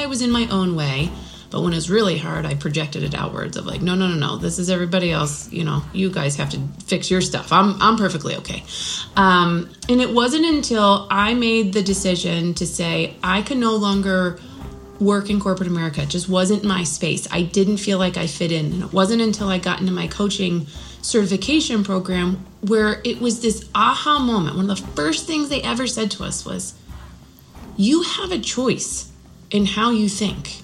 I was in my own way. But when it's really hard, I projected it outwards of like, no, no, no, no. This is everybody else. You know, you guys have to fix your stuff. I'm, I'm perfectly okay. Um, and it wasn't until I made the decision to say I can no longer work in corporate America. It just wasn't my space. I didn't feel like I fit in. And it wasn't until I got into my coaching certification program where it was this aha moment. One of the first things they ever said to us was, You have a choice in how you think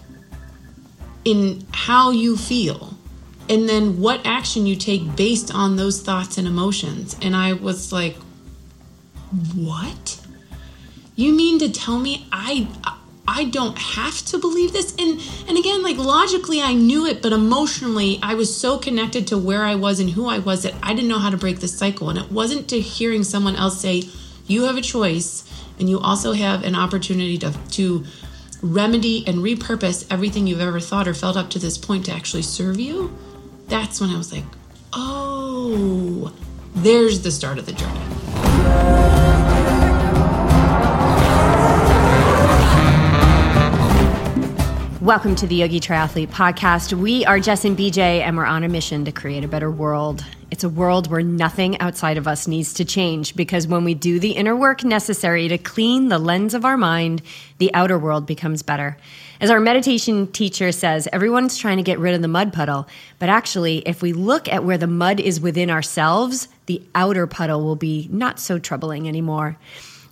in how you feel and then what action you take based on those thoughts and emotions. And I was like, "What? You mean to tell me I I don't have to believe this?" And and again, like logically I knew it, but emotionally I was so connected to where I was and who I was that I didn't know how to break the cycle. And it wasn't to hearing someone else say, "You have a choice." And you also have an opportunity to, to remedy and repurpose everything you've ever thought or felt up to this point to actually serve you, that's when I was like, oh, there's the start of the journey. Welcome to the Yogi Triathlete Podcast. We are Jess and BJ, and we're on a mission to create a better world. It's a world where nothing outside of us needs to change because when we do the inner work necessary to clean the lens of our mind, the outer world becomes better. As our meditation teacher says, everyone's trying to get rid of the mud puddle. But actually, if we look at where the mud is within ourselves, the outer puddle will be not so troubling anymore.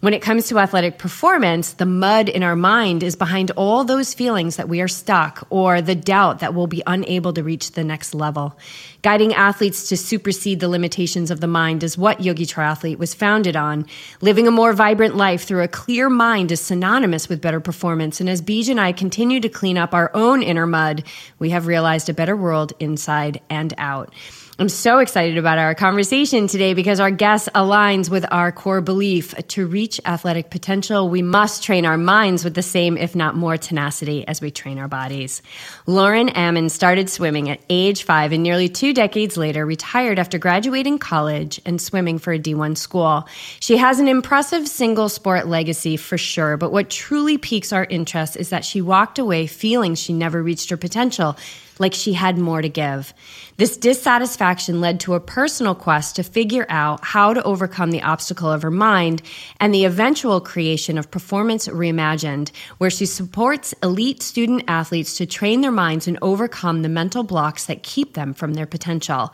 When it comes to athletic performance, the mud in our mind is behind all those feelings that we are stuck or the doubt that we'll be unable to reach the next level. Guiding athletes to supersede the limitations of the mind is what Yogi Triathlete was founded on. Living a more vibrant life through a clear mind is synonymous with better performance. And as Beej and I continue to clean up our own inner mud, we have realized a better world inside and out. I'm so excited about our conversation today because our guest aligns with our core belief to reach athletic potential, we must train our minds with the same, if not more, tenacity as we train our bodies. Lauren Ammon started swimming at age five and nearly two decades later retired after graduating college and swimming for a D1 school. She has an impressive single sport legacy for sure, but what truly piques our interest is that she walked away feeling she never reached her potential like she had more to give. This dissatisfaction led to a personal quest to figure out how to overcome the obstacle of her mind and the eventual creation of Performance Reimagined, where she supports elite student athletes to train their minds and overcome the mental blocks that keep them from their potential.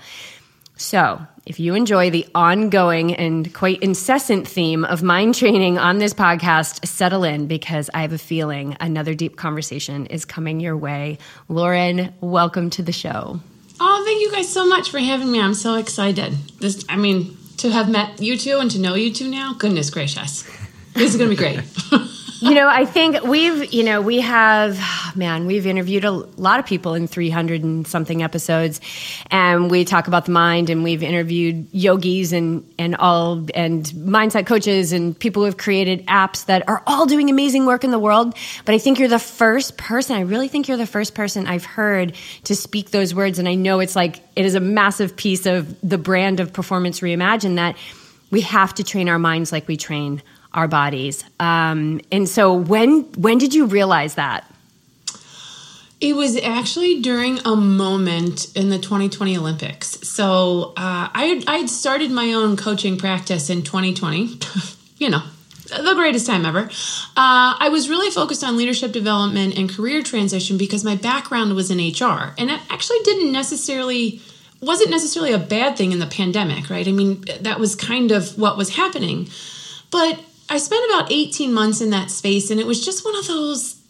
So, if you enjoy the ongoing and quite incessant theme of mind training on this podcast, settle in because I have a feeling another deep conversation is coming your way. Lauren, welcome to the show. Oh, thank you guys so much for having me. I'm so excited. This, I mean, to have met you two and to know you two now, goodness gracious. This is going to be great. you know, I think we've, you know, we have, man, we've interviewed a lot of people in 300 and something episodes, and we talk about the mind, and we've interviewed yogis and and all and mindset coaches and people who have created apps that are all doing amazing work in the world. But I think you're the first person. I really think you're the first person I've heard to speak those words, and I know it's like it is a massive piece of the brand of Performance Reimagined that we have to train our minds like we train our bodies. Um, and so when when did you realize that? It was actually during a moment in the 2020 Olympics. So uh, I I had started my own coaching practice in 2020. you know, the greatest time ever. Uh, I was really focused on leadership development and career transition because my background was in HR, and it actually didn't necessarily wasn't necessarily a bad thing in the pandemic, right? I mean, that was kind of what was happening. But I spent about 18 months in that space, and it was just one of those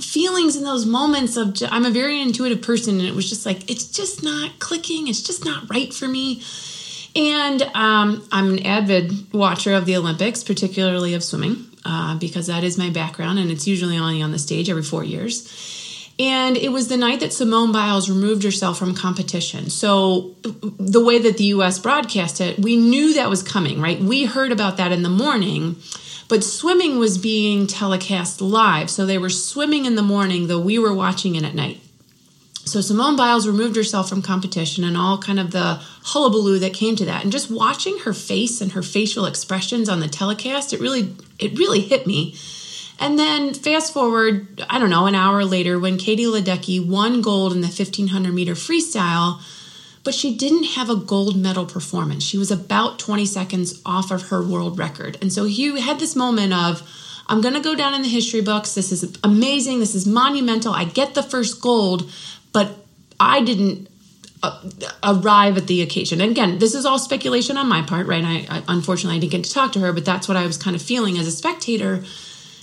feelings and those moments of I'm a very intuitive person, and it was just like it's just not clicking, it's just not right for me. And um, I'm an avid watcher of the Olympics, particularly of swimming, uh, because that is my background, and it's usually only on the stage every four years. And it was the night that Simone Biles removed herself from competition. So, the way that the US broadcast it, we knew that was coming, right? We heard about that in the morning, but swimming was being telecast live. So, they were swimming in the morning, though we were watching it at night. So, Simone Biles removed herself from competition and all kind of the hullabaloo that came to that. And just watching her face and her facial expressions on the telecast, it really, it really hit me And then fast forward, I don't know, an hour later when Katie Ledecky won gold in the 1500 meter freestyle, but she didn't have a gold medal performance. She was about 20 seconds off of her world record. And so he had this moment of, I'm going to go down in the history books. This is amazing. This is monumental. I get the first gold, but I didn't uh, arrive at the occasion. And again, this is all speculation on my part, right? I, I, unfortunately I didn't get to talk to her, but that's what I was kind of feeling as a spectator.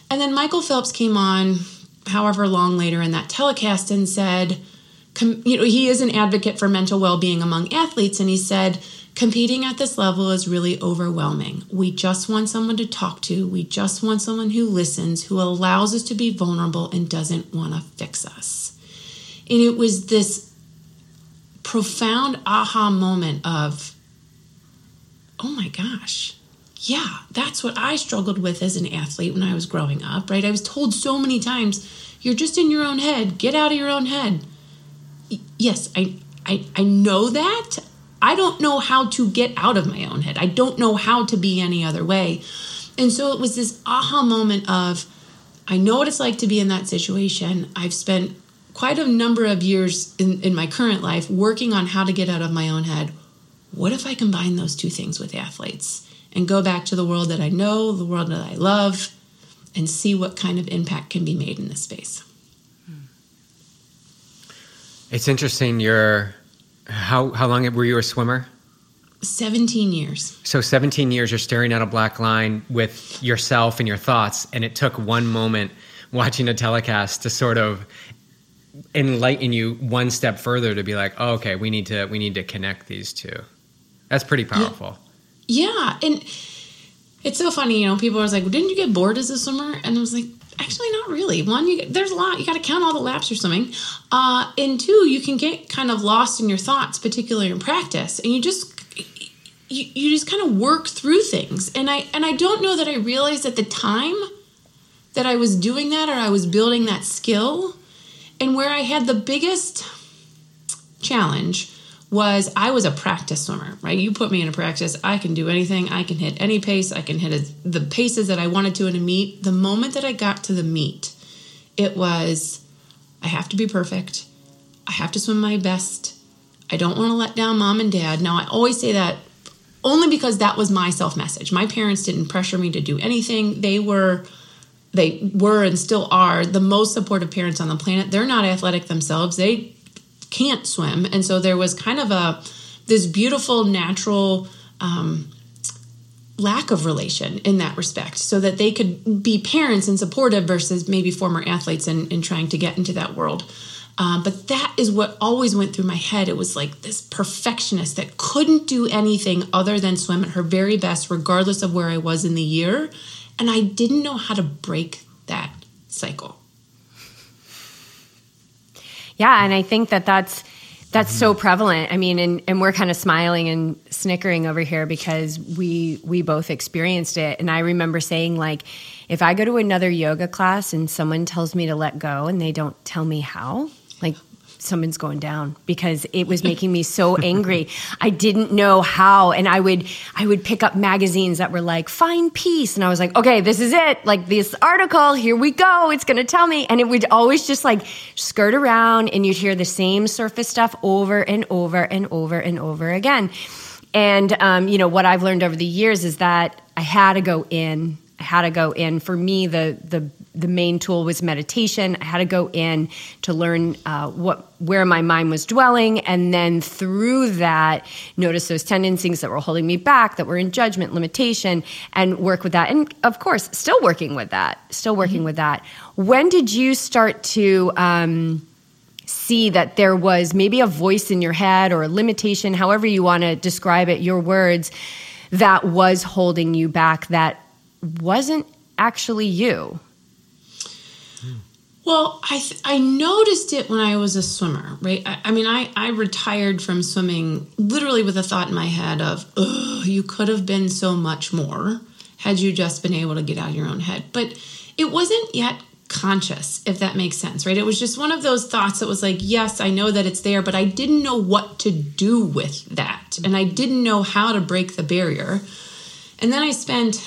And then Michael Phelps came on, however long later in that telecast, and said, you know, he is an advocate for mental well-being among athletes, and he said, competing at this level is really overwhelming. We just want someone to talk to. We just want someone who listens, who allows us to be vulnerable and doesn't want to fix us. And it was this profound aha moment of, oh my gosh, yeah, that's what I struggled with as an athlete when I was growing up, right? I was told so many times, you're just in your own head, get out of your own head. Yes, I, I, I know that. I don't know how to get out of my own head. I don't know how to be any other way. And so it was this aha moment of, I know what it's like to be in that situation. I've spent quite a number of years in, in my current life working on how to get out of my own head. What if I combine those two things with athletes and go back to the world that I know, the world that I love, and see what kind of impact can be made in this space? Hmm. It's interesting. You're how how long were you a swimmer? 17 years. So 17 years you're staring at a black line with yourself and your thoughts and it took one moment watching a telecast to sort of enlighten you one step further to be like, oh, okay, we need to we need to connect these two. That's pretty powerful. Yeah, yeah. and it's so funny. You know, people are like, "Didn't you get bored as a swimmer?" And I was like, actually, not really. One, you, there's a lot. You got to count all the laps you're swimming. Uh, and two, you can get kind of lost in your thoughts, particularly in practice, and you just you, you just kind of work through things. And I and I don't know that I realized at the time that I was doing that or I was building that skill and where I had the biggest challenge was I was a practice swimmer, right? You put me in a practice, I can do anything. I can hit any pace. I can hit a, the paces that I wanted to in a meet. The moment that I got to the meet, it was I have to be perfect. I have to swim my best. I don't want to let down mom and dad. Now, I always say that only because that was my self message. My parents didn't pressure me to do anything. They were they were and still are the most supportive parents on the planet. They're not athletic themselves. They can't swim, and so there was kind of a this beautiful natural um, lack of relation in that respect, so that they could be parents and supportive versus maybe former athletes and in trying to get into that world. Um, but that is what always went through my head. It was like this perfectionist that couldn't do anything other than swim at her very best, regardless of where I was in the year. And I didn't know how to break that cycle. Yeah, and I think that that's that's so prevalent. I mean, and, and we're kind of smiling and snickering over here because we we both experienced it. And I remember saying like, if I go to another yoga class and someone tells me to let go and they don't tell me how, like someone's going down because it was making me so angry. I didn't know how and I would I would pick up magazines that were like find peace and I was like, "Okay, this is it. Like this article, here we go. It's going to tell me." And it would always just like skirt around and you'd hear the same surface stuff over and over and over and over again. And um, you know, what I've learned over the years is that I had to go in Had to go in. For me, the the the main tool was meditation. I had to go in to learn uh, what where my mind was dwelling, and then through that, notice those tendencies that were holding me back, that were in judgment, limitation, and work with that. And of course, still working with that. Still working mm-hmm. with that. When did you start to? Um, see that there was maybe a voice in your head or a limitation, however you want to describe it, your words, that was holding you back, that wasn't actually you. Well, I th- I noticed it when I was a swimmer, right? I, I, mean, I, I retired from swimming literally with a thought in my head of, you could have been so much more had you just been able to get out of your own head. But it wasn't yet conscious, if that makes sense, right? It was just one of those thoughts that was like, yes, I know that it's there, but I didn't know what to do with that. And I didn't know how to break the barrier. And then I spent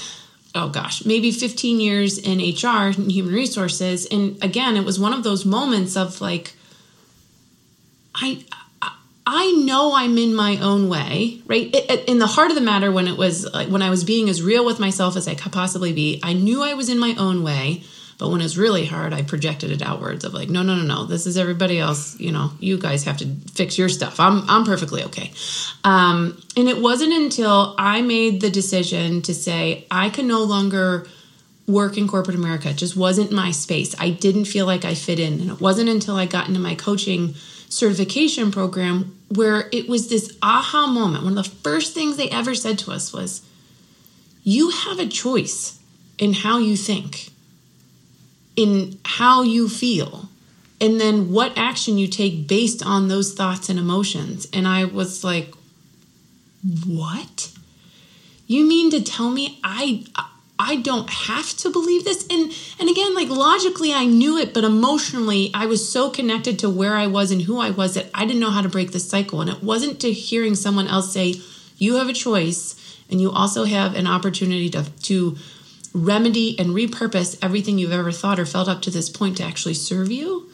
oh gosh, maybe 15 years in HR and human resources. And again, it was one of those moments of like, I, I know I'm in my own way, right? In the heart of the matter, when it was like when I was being as real with myself as I could possibly be, I knew I was in my own way. But when it's really hard, I projected it outwards of like, no, no, no, no, this is everybody else. You know, you guys have to fix your stuff. I'm, I'm perfectly okay. Um, and it wasn't until I made the decision to say, I can no longer work in corporate America. It just wasn't my space. I didn't feel like I fit in. And it wasn't until I got into my coaching certification program where it was this aha moment. One of the first things they ever said to us was, You have a choice in how you think in how you feel and then what action you take based on those thoughts and emotions. And I was like, what? You mean to tell me I I don't have to believe this? And and again, like logically I knew it, but emotionally I was so connected to where I was and who I was that I didn't know how to break the cycle. And it wasn't to hearing someone else say, you have a choice and you also have an opportunity to to remedy and repurpose everything you've ever thought or felt up to this point to actually serve you,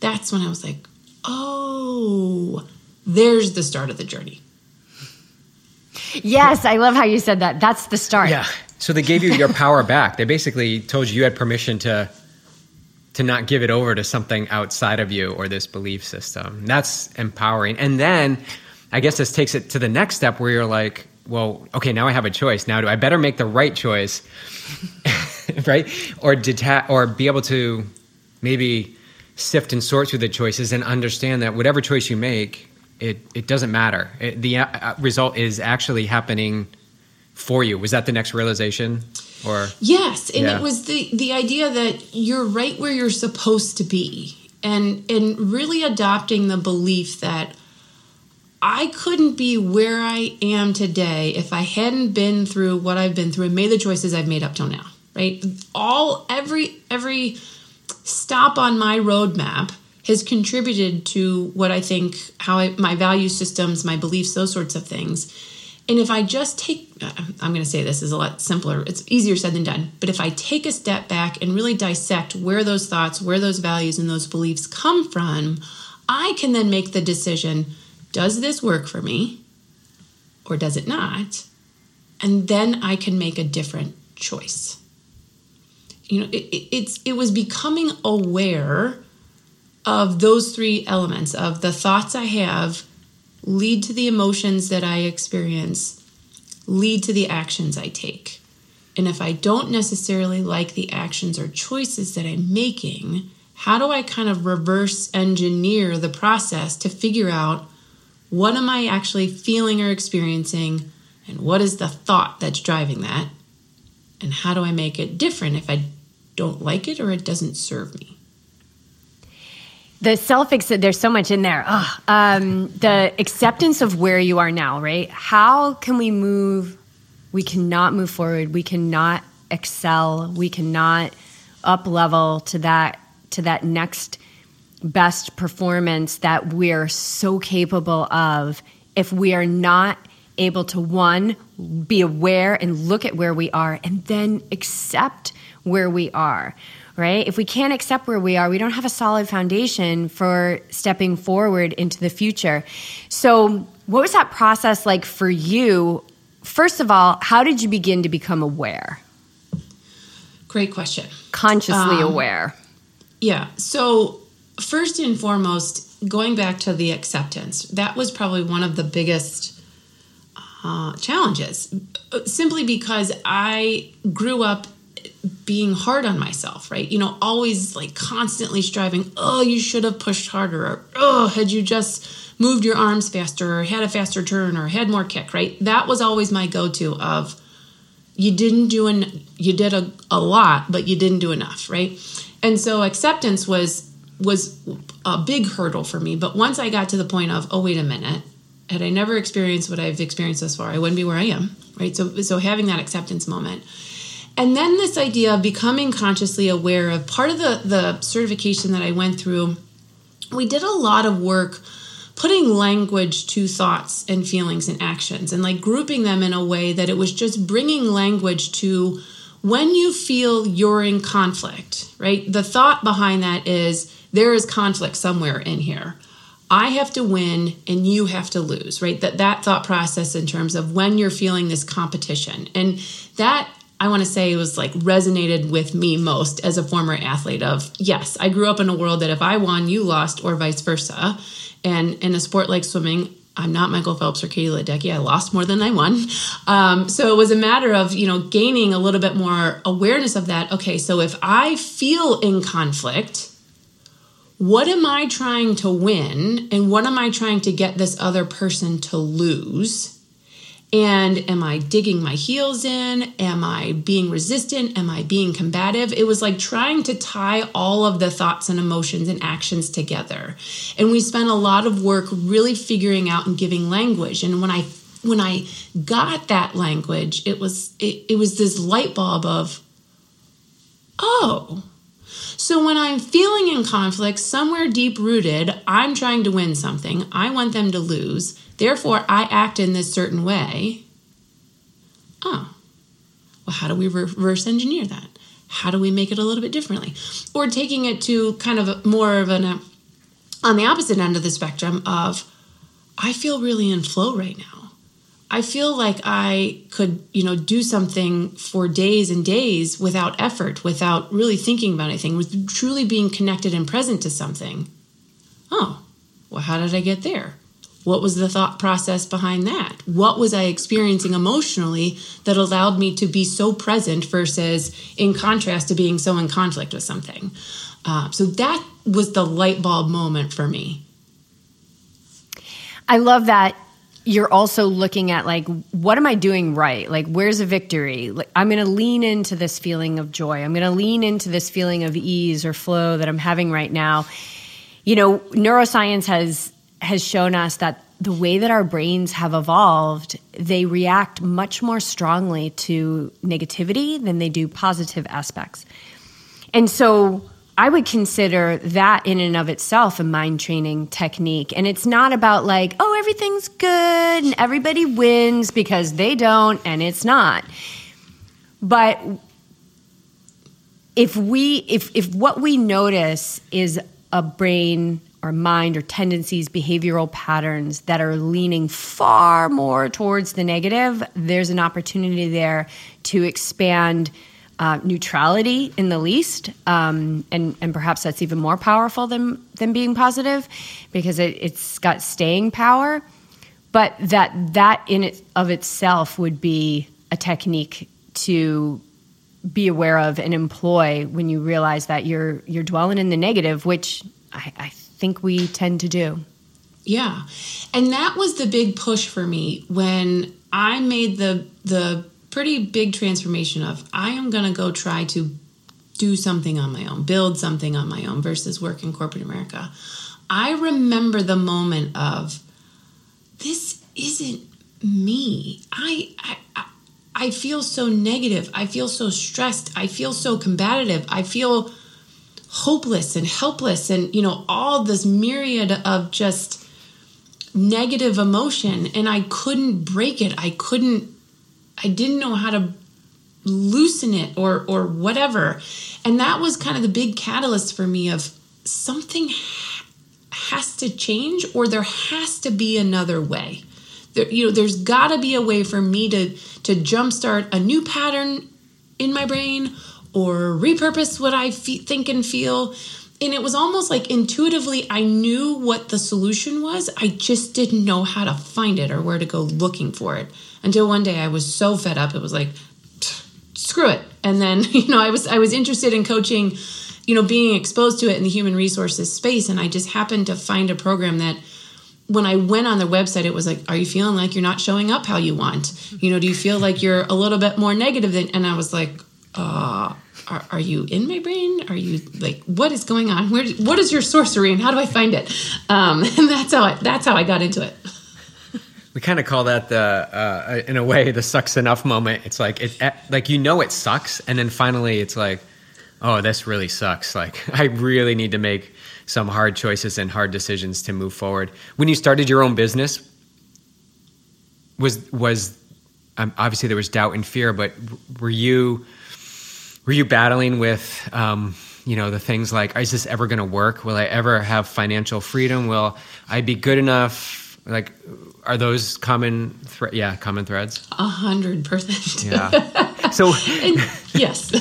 that's when I was like, oh, there's the start of the journey. Yes, I love how you said that. That's the start. Yeah. So they gave you your power back. They basically told you you had permission to to not give it over to something outside of you or this belief system. That's empowering. And then I guess this takes it to the next step where you're like, well, okay, now I have a choice. Now do I better make the right choice, right? Or detach, or be able to maybe sift and sort through the choices and understand that whatever choice you make, it it doesn't matter. It, the uh, result is actually happening for you. Was that the next realization? Or yes, and yeah. it was the the idea that you're right where you're supposed to be, and and really adopting the belief that I couldn't be where I am today if I hadn't been through what I've been through and made the choices I've made up till now. Right? All every every stop on my roadmap has contributed to what I think how I, my value systems, my beliefs, those sorts of things. And if I just take, uh, I'm going to say this is a lot simpler. It's easier said than done. But if I take a step back and really dissect where those thoughts, where those values, and those beliefs come from, I can then make the decision does this work for me or does it not? And then I can make a different choice. You know, it, it, it's it was becoming aware of those three elements of the thoughts I have lead to the emotions that I experience, lead to the actions I take. And if I don't necessarily like the actions or choices that I'm making, how do I kind of reverse engineer the process to figure out what am I actually feeling or experiencing? And what is the thought that's driving that? And how do I make it different if I don't like it or it doesn't serve me? The self there's so much in there. um, the acceptance of where you are now, right? How can we move? We cannot move forward. We cannot excel. We cannot up level to that to that next best performance that we're so capable of if we are not able to one be aware and look at where we are and then accept where we are right? If we can't accept where we are we don't have a solid foundation for stepping forward into the future. So what was that process like for you? First of all how did you begin to become aware? Great question. Consciously um, aware. yeah. So first and foremost, going back to the acceptance, that was probably one of the biggest uh, challenges, simply because I grew up being hard on myself, right? You know, always like constantly striving, oh, you should have pushed harder, or oh, had you just moved your arms faster, or had a faster turn, or had more kick, right? That was always my go to of, you didn't do an you did a, a lot but you didn't do enough right and so acceptance was was a big hurdle for me. But once I got to the point of, oh, wait a minute, had I never experienced what I've experienced thus far, I wouldn't be where I am, right? So, so having that acceptance moment. And then this idea of becoming consciously aware of part of the, the certification that I went through, we did a lot of work putting language to thoughts and feelings and actions and like grouping them in a way that it was just bringing language to when you feel you're in conflict, right? The thought behind that is there is conflict somewhere in here. I have to win and you have to lose, right? That that thought process in terms of when you're feeling this competition. And that I want to say was like resonated with me most as a former athlete of yes, I grew up in a world that if I won, you lost or vice versa. And in a sport like swimming, I'm not Michael Phelps or Katie Ledecky. I lost more than I won. Um, so it was a matter of, you know, gaining a little bit more awareness of that. Okay, so if I feel in conflict, what am I trying to win and what am I trying to get this other person to lose? And am I digging my heels in? Am I being resistant? Am I being combative? It was like trying to tie all of the thoughts and emotions and actions together. And we spent a lot of work really figuring out and giving language. And when I when I got that language, it was it, it was this light bulb of, oh, so when I'm feeling in conflict, somewhere deep rooted, I'm trying to win something. I want them to lose. Therefore, I act in this certain way. Oh, well, how do we reverse engineer that? How do we make it a little bit differently? Or taking it to kind of more of an, uh, on the opposite end of the spectrum of, I feel really in flow right now. I feel like I could, you know, do something for days and days without effort, without really thinking about anything, with truly being connected and present to something. Oh, well, how did I get there? What was the thought process behind that? What was I experiencing emotionally that allowed me to be so present versus in contrast to being so in conflict with something? Uh, so that was the light bulb moment for me. I love that you're also looking at like what am i doing right like where's a victory like, i'm going to lean into this feeling of joy i'm going to lean into this feeling of ease or flow that i'm having right now you know neuroscience has has shown us that the way that our brains have evolved they react much more strongly to negativity than they do positive aspects and so I would consider that in and of itself a mind training technique. And it's not about like, oh, everything's good and everybody wins because they don't and it's not. But if we if if what we notice is a brain or mind or tendencies, behavioral patterns that are leaning far more towards the negative, there's an opportunity there to expand uh, neutrality in the least, um, and and perhaps that's even more powerful than than being positive, because it, it's got staying power. But that that in it of itself would be a technique to be aware of and employ when you realize that you're you're dwelling in the negative, which I, I think we tend to do. Yeah, and that was the big push for me when I made the the pretty big transformation of I am going to go try to do something on my own, build something on my own versus work in corporate America. I remember the moment of this isn't me. I, I I feel so negative. I feel so stressed. I feel so combative. I feel hopeless and helpless and you know all this myriad of just negative emotion and I couldn't break it. I couldn't I didn't know how to loosen it or or whatever. And that was kind of the big catalyst for me of something has to change or there has to be another way. There, you know, there's got to be a way for me to to jumpstart a new pattern in my brain or repurpose what I fe- think and feel. And it was almost like intuitively I knew what the solution was. I just didn't know how to find it or where to go looking for it until one day I was so fed up it was like screw it and then you know I was I was interested in coaching you know being exposed to it in the human resources space and I just happened to find a program that when I went on their website, it was like, "Are you feeling like you're not showing up how you want? You know, do you feel like you're a little bit more negative than?" And I was like, uh, are, are you in my brain? Are you like, what is going on? Where, what is your sorcery, and how do I find it?" Um, and that's how I, that's how I got into it we kind of call that the uh, in a way the sucks enough moment it's like it eh, like you know it sucks and then finally it's like oh this really sucks like i really need to make some hard choices and hard decisions to move forward when you started your own business was was um, obviously there was doubt and fear but were you were you battling with um, you know the things like is this ever going to work? Will i ever have financial freedom? Will i be good enough? Like are those common thre- yeah common threads? A hundred percent. yeah. So And yes.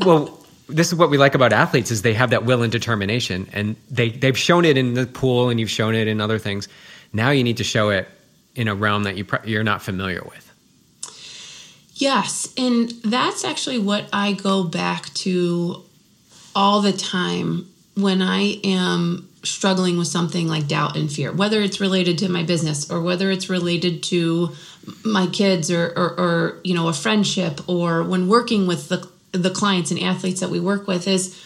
well this is what we like about athletes is they have that will and determination and they they've shown it in the pool and you've shown it in other things. Now you need to show it in a realm that you pr- you're not familiar with Yes, and that's actually what I go back to all the time when I am struggling with something like doubt and fear, whether it's related to my business or whether it's related to my kids or, or, or you know a friendship or when working with the the clients and athletes that we work with is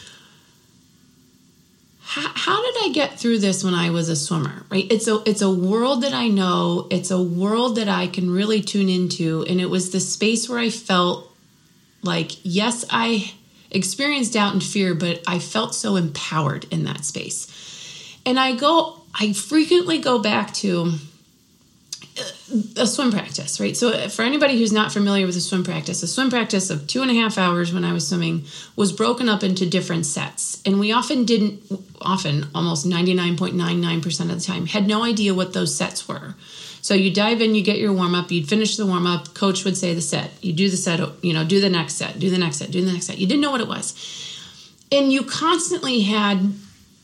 how, how did I get through this when I was a swimmer? Right? It's a it's a world that I know. It's a world that I can really tune into, and it was the space where I felt like yes, I experienced doubt and fear, but I felt so empowered in that space. And I go, I frequently go back to a swim practice, right? So, uh, for anybody who's not familiar with a swim practice, a swim practice of two and a half hours when I was swimming was broken up into different sets. And we often didn't, often, almost 99.99% of the time, had no idea what those sets were. So, you dive in, you get your warm up, you'd finish the warm up, coach would say the set, you do the set, you know, do the next set, do the next set, do the next set. You didn't know what it was. And you constantly had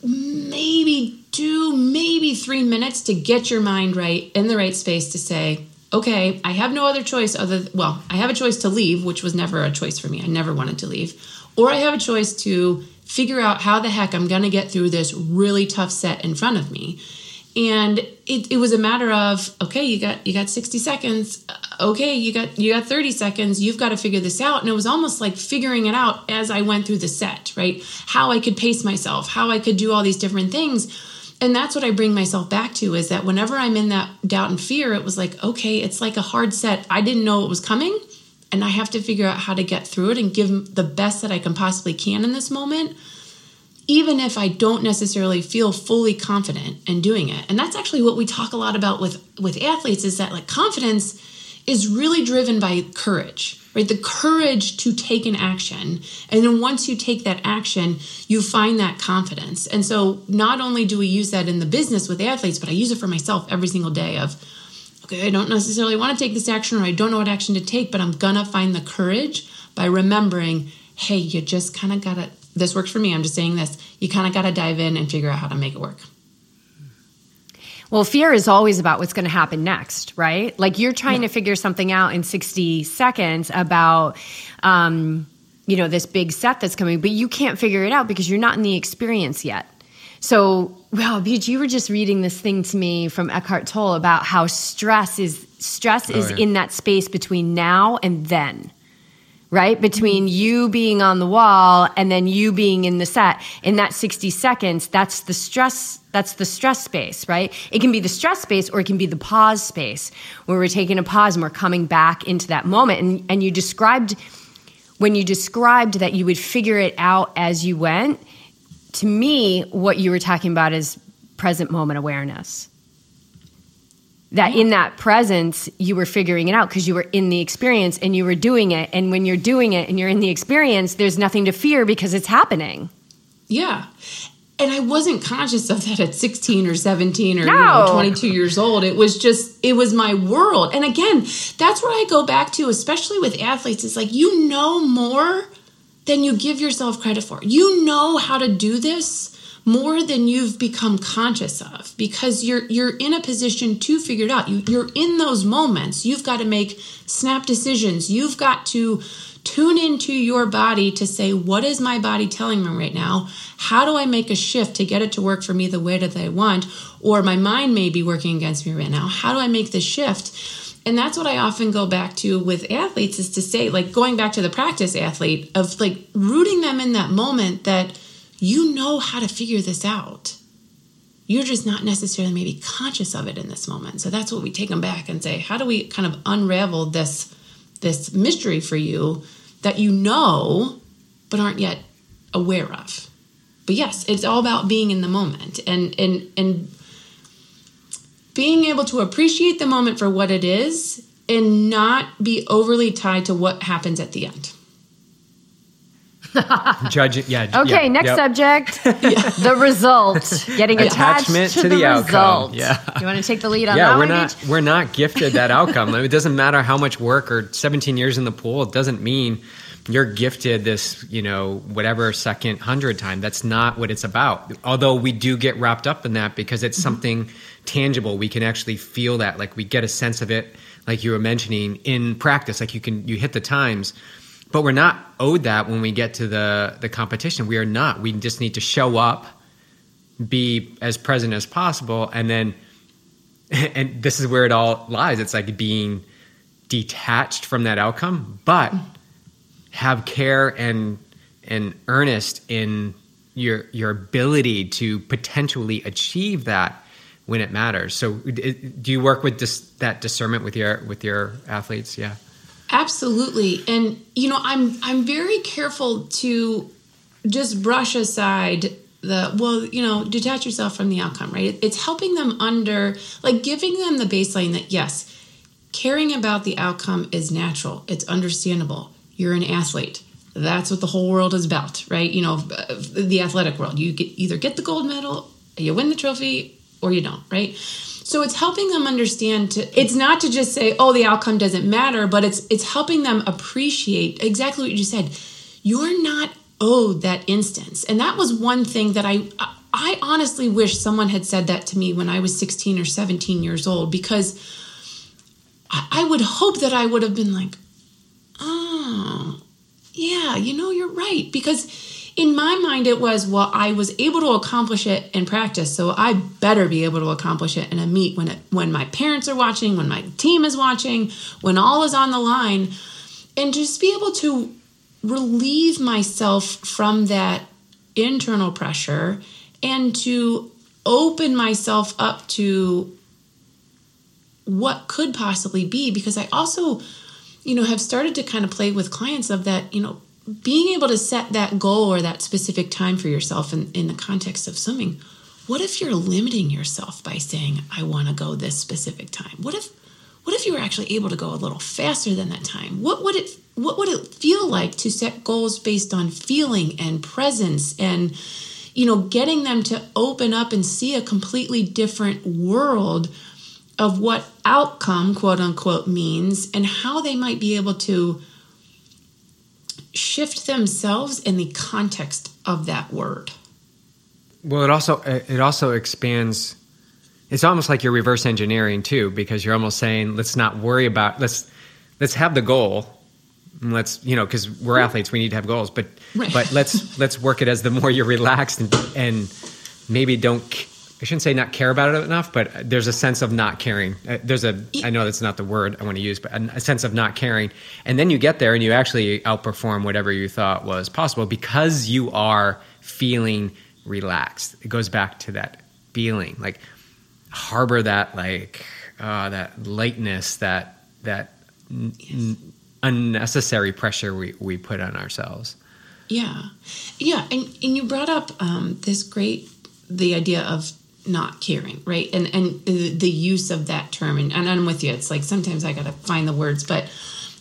maybe two, maybe three minutes to get your mind right in the right space to say, okay, I have no other choice other well, I have a choice to leave, which was never a choice for me. I never wanted to leave. Or I have a choice to figure out how the heck I'm going to get through this really tough set in front of me. And it, it was a matter of okay, you got you got 60 seconds. Uh, okay, you got you got 30 seconds. You've got to figure this out. And it was almost like figuring it out as I went through the set, right? How I could pace myself, how I could do all these different things and that's what I bring myself back to is that whenever I'm in that doubt and fear, it was like, okay, it's like a hard set. I didn't know it was coming, and I have to figure out how to get through it and give the best that I can possibly can in this moment, even if I don't necessarily feel fully confident in doing it. And that's actually what we talk a lot about with with athletes is that like confidence is really driven by courage right? The courage to take an action. And then once you take that action you find that confidence. And so not only do we use that in the business with athletes but i use it for myself every single day of okay i don't necessarily want to take this action or i don't know what action to take but i'm gonna find the courage by remembering hey you just kind of gotta this works for me i'm just saying this you kind of gotta dive in and figure out how to make it work Well, fear is always about what's going to happen next, right? Like you're trying to figure something out in 60 seconds about, um, you know, this big set that's coming, but you can't figure it out because you're not in the experience yet. So, wow, Beej, you were just reading this thing to me from Eckhart Tolle about how stress is stress is yeah. in that space between now and then right? Between you being on the wall and then you being in the set. In that 60 seconds, that's the stress that's the stress space, right? It can be the stress space or it can be the pause space where we're taking a pause and we're coming back into that moment. And and you described when you described that you would figure it out as you went, to me what you were talking about is present moment awareness that in that presence you were figuring it out because you were in the experience and you were doing it and when you're doing it and you're in the experience there's nothing to fear because it's happening Yeah. And I wasn't conscious of that at 16 or 17 or you know, 22 years old. It was just, it was my world. And again, that's where I go back to, especially with athletes. It's like you know more than you give yourself credit for. You know how to do this more than you've become conscious of because you're you're in a position to figure it out. You, you're in those moments. You've got to make snap decisions. You've got to tune into your body to say, what is my body telling me right now? How do I make a shift to get it to work for me the way that I want? Or my mind may be working against me right now. How do I make the shift? And that's what I often go back to with athletes is to say, like going back to the practice athlete of like rooting them in that moment that you know how to figure this out. You're just not necessarily maybe conscious of it in this moment. So that's what we take them back and say, how do we kind of unravel this this mystery for you that you know but aren't yet aware of? But yes, it's all about being in the moment and and and being able to appreciate the moment for what it is and not be overly tied to what happens at the end. Judge, it. yeah. Okay, yeah, next yep. subject. The result. Getting attached Attachment to, to the, the outcome. result. Yeah. You want to take the lead on Yeah, that we're one, not Beej? we're not gifted that outcome. it doesn't matter how much work or 17 years in the pool. It doesn't mean you're gifted this, you know, whatever second hundred time. That's not what it's about. Although we do get wrapped up in that because it's mm-hmm. something tangible. We can actually feel that. Like we get a sense of it, like you were mentioning in practice. Like you can you hit the times. But we're not owed that when we get to the the competition. We are not. We just need to show up, be as present as possible, and then and this is where it all lies. It's like being detached from that outcome, but have care and and earnest in your your ability to potentially achieve that when it matters. So, do you work with dis, that discernment with your with your athletes? Yeah. Absolutely. And you know, I'm I'm very careful to just brush aside the well, you know, detach yourself from the outcome, right? It's helping them under like giving them the baseline that yes, caring about the outcome is natural. It's understandable. You're an athlete. That's what the whole world is about, right? You know, the athletic world. You get, either get the gold medal, you win the trophy, or you don't, right? So it's helping them understand to it's not to just say, "Oh, the outcome doesn't matter," but it's it's helping them appreciate exactly what you just said. You're not owed that instance. And that was one thing that I I honestly wish someone had said that to me when I was 16 or 17 years old because I, would hope that I would have been like, "Oh, yeah, you know, you're right." Because in my mind it was well i was able to accomplish it in practice so i better be able to accomplish it in a meet when it when my parents are watching when my team is watching when all is on the line. And just be able to relieve myself from that internal pressure and to open myself up to what could possibly be because i also you know have started to kind of play with clients of that you know being able to set that goal or that specific time for yourself in, in the context of swimming what if you're limiting yourself by saying i want to go this specific time what if what if you were actually able to go a little faster than that time? What would it what would it feel like to set goals based on feeling and presence and you know getting them to open up and see a completely different world of what outcome quote unquote means and how they might be able to shift themselves in the context of that word. Well, it also it also expands. It's almost like you're reverse engineering too, because you're almost saying, let's not worry about let's let's have the goal. And let's you know because we're athletes, we need to have goals, but Right. but let's let's work it as the more you're relaxed and and maybe don't. I shouldn't say not care about it enough, but there's a sense of not caring. Uh, There's a, I know that's not the word I want to use, but a, sense of not caring. And then you get there and you actually outperform whatever you thought was possible because you are feeling relaxed. It goes back to that feeling, like harbor that, like uh, that lightness, that that n- n- unnecessary pressure we, we put on ourselves. Yeah. Yeah. And, and you brought up um, this great, the idea of not caring, right? And, and the, use of that term. And, and I'm with you. It's like sometimes I got to find the words, but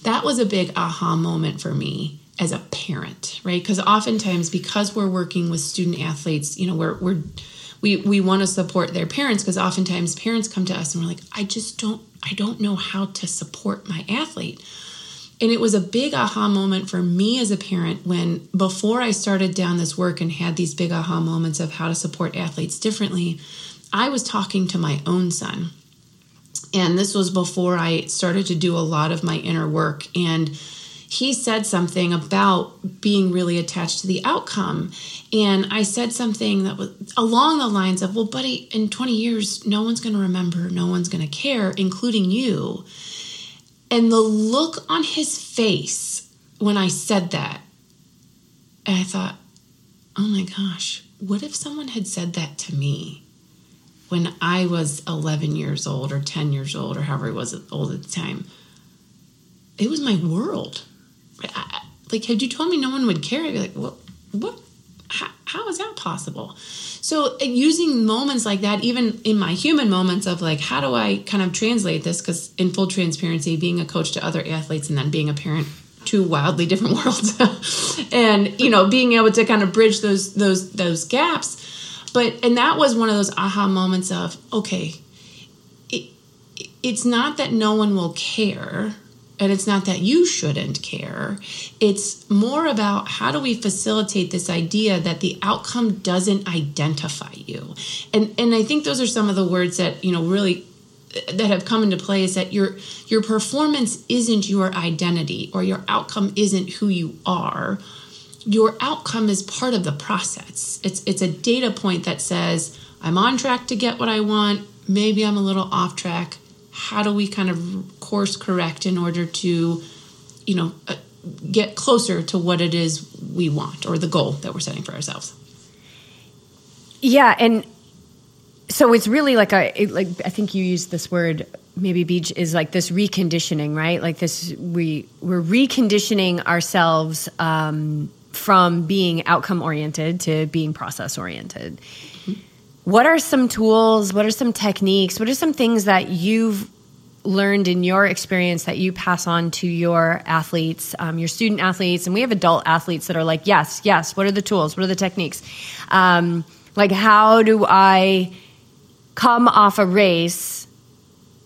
that was a big aha moment for me as a parent, right? Because oftentimes, because we're working with student athletes, you know, we're, we're, we, we want to support their parents because oftentimes parents come to us and we're like, I just don't, I don't know how to support my athlete. And it was a big aha moment for me as a parent when, before I started down this work and had these big aha moments of how to support athletes differently, I was talking to my own son. And this was before I started to do a lot of my inner work. And he said something about being really attached to the outcome. And I said something that was along the lines of, Well, buddy, in 20 years, no one's going to remember, no one's going to care, including you. And the look on his face when I said that, and I thought, oh my gosh, what if someone had said that to me when I was 11 years old or 10 years old or however I was old at the time? It was my world. I, like, had you told me no one would care, I'd be like, what? What? How, how is that possible? So, using moments like that, even in my human moments of like, how do I kind of translate this? Because, in full transparency, being a coach to other athletes and then being a parent two wildly different worlds and you know being able to kind of bridge those those those gaps but and that was one of those aha moments of okay it, it's not that no one will care and it's not that you shouldn't care. It's more about how do we facilitate this idea that the outcome doesn't identify you. And and i think those are some of the words that you know really that have come into play is that your your performance isn't your identity or your outcome isn't who you are. Your outcome is part of the process. It's it's a data point that says i'm on track to get what i want. Maybe i'm a little off track how do we kind of course correct in order to you know uh, get closer to what it is we want or the goal that we're setting for ourselves yeah and so it's really like a like I think you used this word maybe Beej is like this reconditioning, right? Like this we we're reconditioning ourselves um, from being outcome oriented to being process oriented. What are some tools? What are some techniques? What are some things that you've learned in your experience that you pass on to your athletes, um, your student athletes, and we have adult athletes that are like, yes, yes. What are the tools? What are the techniques? Um, like, how do I come off a race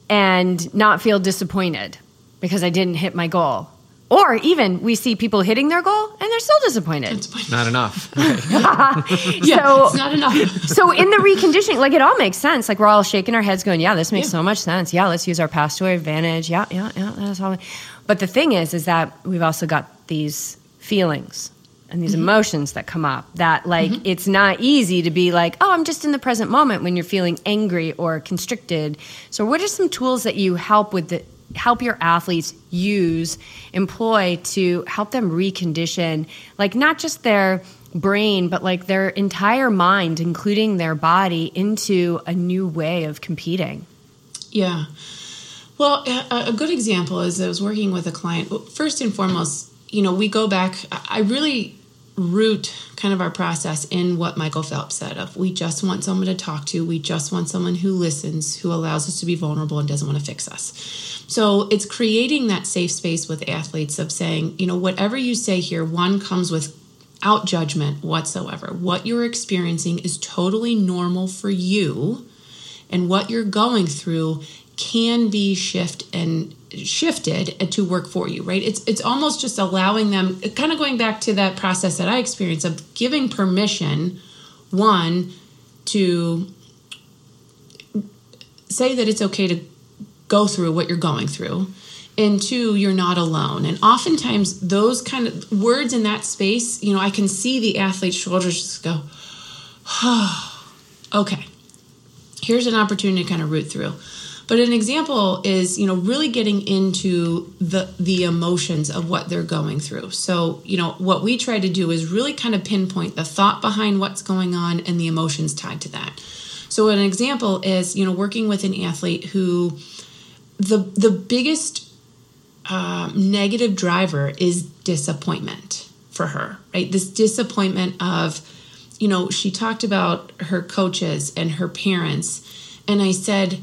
and not feel disappointed because I didn't hit my goal. Or even we see people hitting their goal and they're still disappointed. Not enough. yeah, so, it's not enough. so in the reconditioning, like it all makes sense. Like we're all shaking our heads going, yeah, this makes yeah. so much sense. Yeah, let's use our past to our advantage. Yeah, yeah, yeah, that's all. But the thing is, is that we've also got these feelings and these mm-hmm. emotions that come up that like mm-hmm. it's not easy to be like oh i'm just in the present moment when you're feeling angry or constricted so what are some tools that you help with the help your athletes use employ to help them recondition like not just their brain but like their entire mind including their body into a new way of competing. Yeah. Well a, good example is i was working with a client. First and foremost you know we go back i really root kind of our process in what Michael Phelps said of we just want someone to talk to, we just want someone who listens, who allows us to be vulnerable and doesn't want to fix us. So it's creating that safe space with athletes of saying, you know, whatever you say here, one comes with out judgment whatsoever. What you're experiencing is totally normal for you and what you're going through can be shift and shifted to work for you right? It's it's almost just allowing them kind of going back to that process that i experienced of giving permission one to say that it's okay to go through what you're going through and two you're not alone. And oftentimes those kind of words in that space you know i can see the athlete's shoulders just go oh, okay here's an opportunity to kind of root through but an example is, you know, really getting into the the emotions of what they're going through. So, you know, what we try to do is really kind of pinpoint the thought behind what's going on and the emotions tied to that. So, an example is, you know, working with an athlete who the the biggest uh, negative driver is disappointment for her, right? This disappointment of, you know, she talked about her coaches and her parents, and I said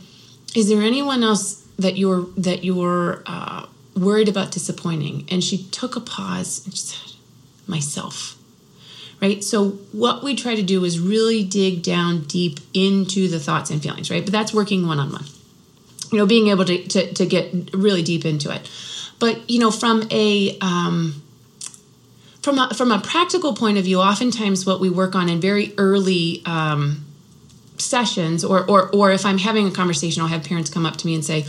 is there anyone else that you're that you're uh, worried about disappointing? And she took a pause and she said myself. Right? So what we try to do is really dig down deep into the thoughts and feelings right? But that's working one-on-one. You know being able to, to, to get really deep into it. But you know from a um, from a from a practical point of view oftentimes what we work on in very early um, sessions or, or or if i'm having a conversation i'll have parents come up to me and say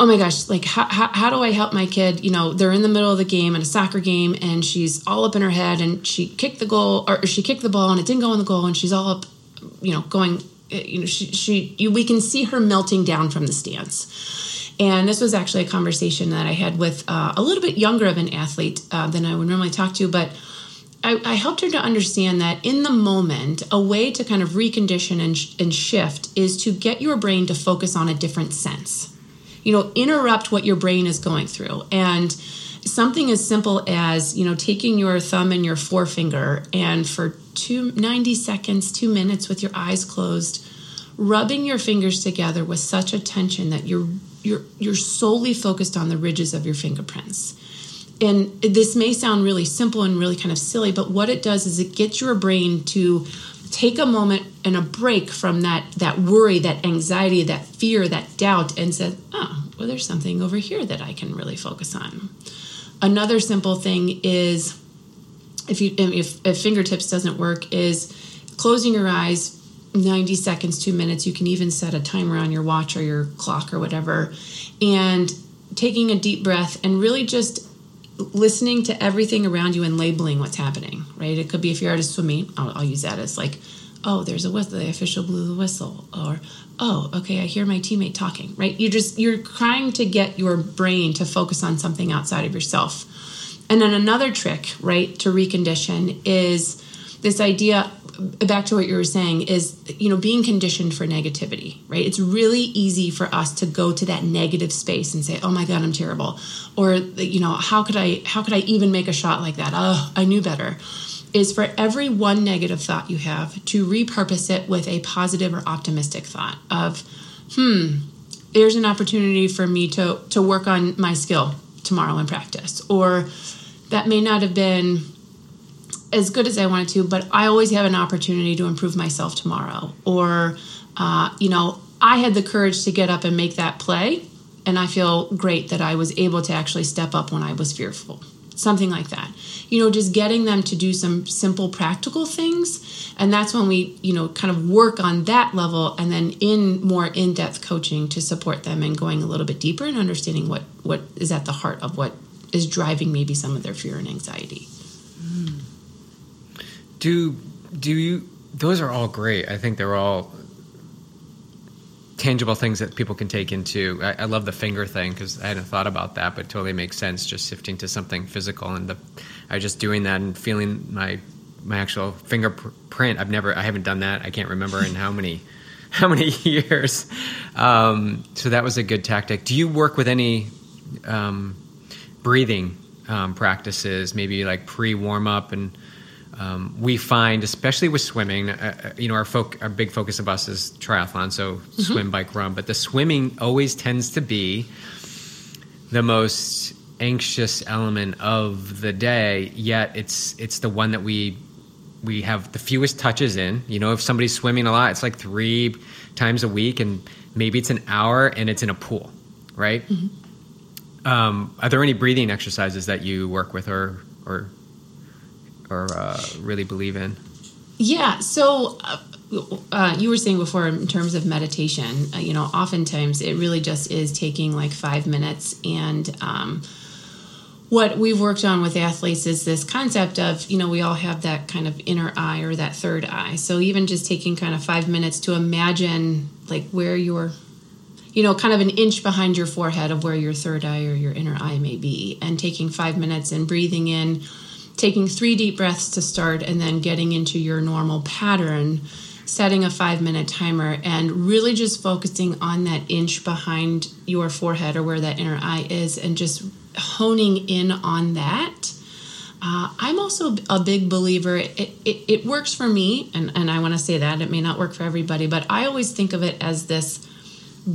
oh my gosh like how, how, how, do i help my kid? You know they're in the middle of the game in a soccer game and she's all up in her head and she kicked the goal or she kicked the ball and it didn't go in the goal and she's all up you know going eh, you know she, she you, we can see her melting down from the stance. And this was actually a conversation that i had with uh, a little bit younger of an athlete uh, than i would normally talk to but I, I, helped her to understand that in the moment, a way to kind of recondition and, sh- and shift is to get your brain to focus on a different sense. You know, interrupt what your brain is going through. And something as simple as, you know, taking your thumb and your forefinger and for two, 90 seconds, two minutes with your eyes closed, rubbing your fingers together with such attention that you're, you're, you're solely focused on the ridges of your fingerprints and this may sound really simple and really kind of silly, but what it does is it gets your brain to take a moment and a break from that that worry, that anxiety, that fear, that doubt, and says, "Oh, well, there's something over here that I can really focus on." Another simple thing is, if you if, if fingertips doesn't work, is closing your eyes 90 seconds, two minutes. You can even set a timer on your watch or your clock or whatever, and taking a deep breath and really just listening to everything around you and labeling what's happening, right? It could be if you're at a swimming, I'll, I'll use that as like, oh, there's a whistle, the official blew the whistle, or oh, okay, I hear my teammate talking, right? You're just you're trying to get your brain to focus on something outside of yourself. And then another trick, right, to recondition is this idea back to what you were saying is you know being conditioned for negativity right? It's really easy for us to go to that negative space and say oh my god i'm terrible. Or you know how could i how could i even make a shot like that? Oh i knew better. Is for every one negative thought you have to repurpose it with a positive or optimistic thought of hmm there's an opportunity for me to to work on my skill tomorrow in practice. Or that may not have been as good as I wanted to, but I always have an opportunity to improve myself tomorrow. Or, uh, you know, I had the courage to get up and make that play, and I feel great that I was able to actually step up when I was fearful. Something like that. You know, just getting them to do some simple practical things. And that's when we, you know, kind of work on that level and then in more in depth coaching to support them and going a little bit deeper and understanding what, what is at the heart of what is driving maybe some of their fear and anxiety. Do do you? Those are all great. I think they're all tangible things that people can take into. I, I love the finger thing because I hadn't thought about that, but totally makes sense. Just shifting to something physical and the, I just doing that and feeling my my actual fingerprint. I've never, I haven't done that. I can't remember in how many how many years. Um, so that was a good tactic. Do you work with any um, breathing um, practices? Maybe like pre warm up and um, we find, especially with swimming, uh, uh, you know, our folk, our big focus of us is triathlon, so mm-hmm. swim, bike, run. But the swimming always tends to be the most anxious element of the day. Yet it's it's the one that we we have the fewest touches in. You know, if somebody's swimming a lot, it's like three times a week, and maybe it's an hour, and it's in a pool, right? Mm-hmm. Um, are there any breathing exercises that you work with, or or or uh, really believe in? Yeah. So. Uh, uh, you were saying before in terms of meditation, uh, you know, oftentimes it really just is taking like five minutes. And um, what we've worked on with athletes is this concept of, you know, we all have that kind of inner eye or that third eye. So even just taking kind of five minutes to imagine like where your, you know, kind of an inch behind your forehead of where your third eye or your inner eye may be, and taking five minutes and breathing in taking three deep breaths to start and then getting into your normal pattern, setting a five minute timer, and really just focusing on that inch behind your forehead or where that inner eye is and just honing in on that. Uh, I'm also a big believer. It, it, it works for me, and, and I want to say that it may not work for everybody, but I always think of it as this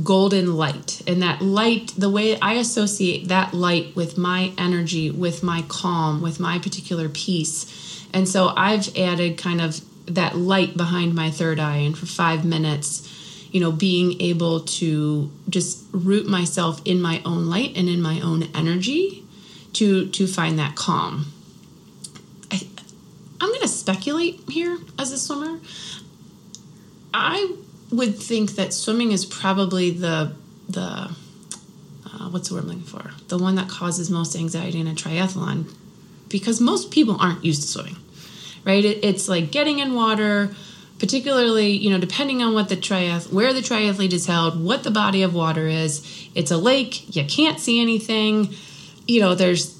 golden light. And that light, the way I associate that light with my energy, with my calm, with my particular peace. And so I've added kind of that light behind my third eye. And for five minutes, you know, being able to just root myself in my own light and in my own energy to to find that calm. I, I'm going to speculate here as a swimmer. I would think that swimming is probably the the uh, what's the word I'm looking for? The one that causes most anxiety in a triathlon, because most people aren't used to swimming, right? It, it's like getting in water, particularly you know depending on what the triath where the triathlete is held, what the body of water is. It's a lake, you can't see anything. You know, there's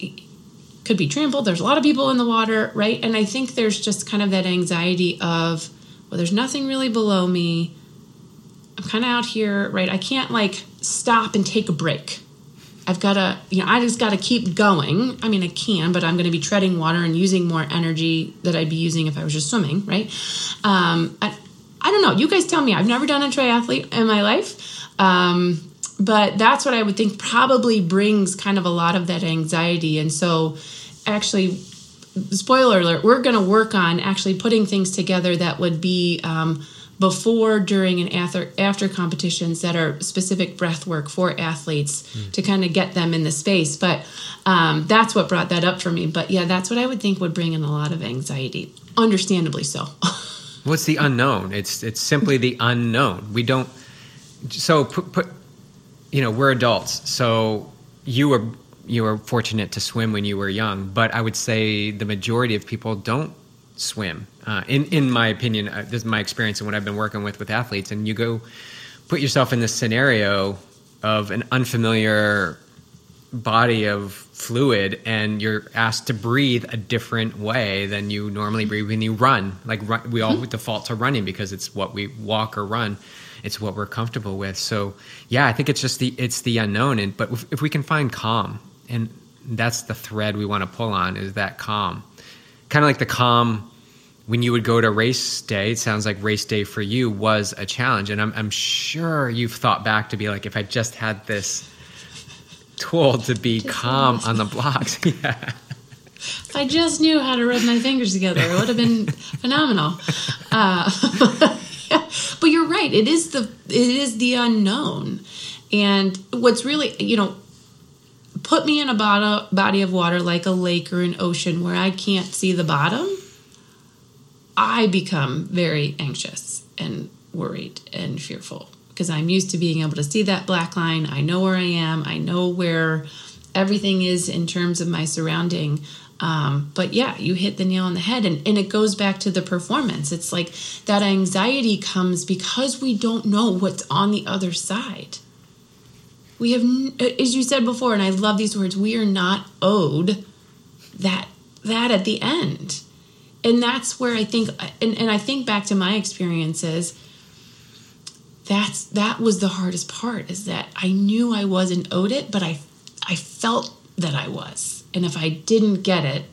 could be trampled. There's a lot of people in the water, right? And I think there's just kind of that anxiety of well, there's nothing really below me I'm kind of out here, right? I can't like stop and take a break. I've got to, you know, I just got to keep going. I mean, I can, but I'm going to be treading water and using more energy that I'd be using if I was just swimming, right? Um, I, I don't know. You guys tell me. I've never done a triathlete in my life. Um, but that's what I would think probably brings kind of a lot of that anxiety. And so, actually, spoiler alert, we're going to work on actually putting things together that would be um, before, during, and after after competitions that are specific breath work for athletes mm. to kind of get them in the space. But um, that's what brought that up for me. But yeah, that's what I would think would bring in a lot of anxiety, understandably so. What's the unknown? It's it's simply the unknown. We don't. So put, put you know we're adults, so you were you were fortunate to swim when you were young, but I would say the majority of people don't swim. Uh, in in my opinion, uh, this is my experience and what I've been working with with athletes. And you go put yourself in this scenario of an unfamiliar body of fluid, and you're asked to breathe a different way than you normally breathe when you run. Like run, we all default to running because it's what we walk or run it's what we're comfortable with. So yeah, I think it's just the it's the unknown. And but if, if we can find calm, and that's the thread we want to pull on is that calm, kind of like the calm when you would go to race day. It sounds like race day for you was a challenge, and I'm I'm sure you've thought back to be like if I just had this tool to be just calm on the blocks. yeah. If I just knew how to rub my fingers together, it would have been phenomenal. Uh, but you're right. It is the it is the unknown, and what's really you know, put me in a body body of water like a lake or an ocean where I can't see the bottom. I become very anxious and worried and fearful because I'm used to being able to see that black line. I know where I am. I know where everything is in terms of my surrounding. Um, but yeah, you hit the nail on the head. And, and it goes back to the performance. It's like that anxiety comes because we don't know what's on the other side. We have, uh, as you said before, and I love these words, we are not owed that that at the end. And that's where I think, uh, and, and I think back to my experiences, that's that was the hardest part is that I knew I wasn't owed it, but I I felt that I was and if I didn't get it,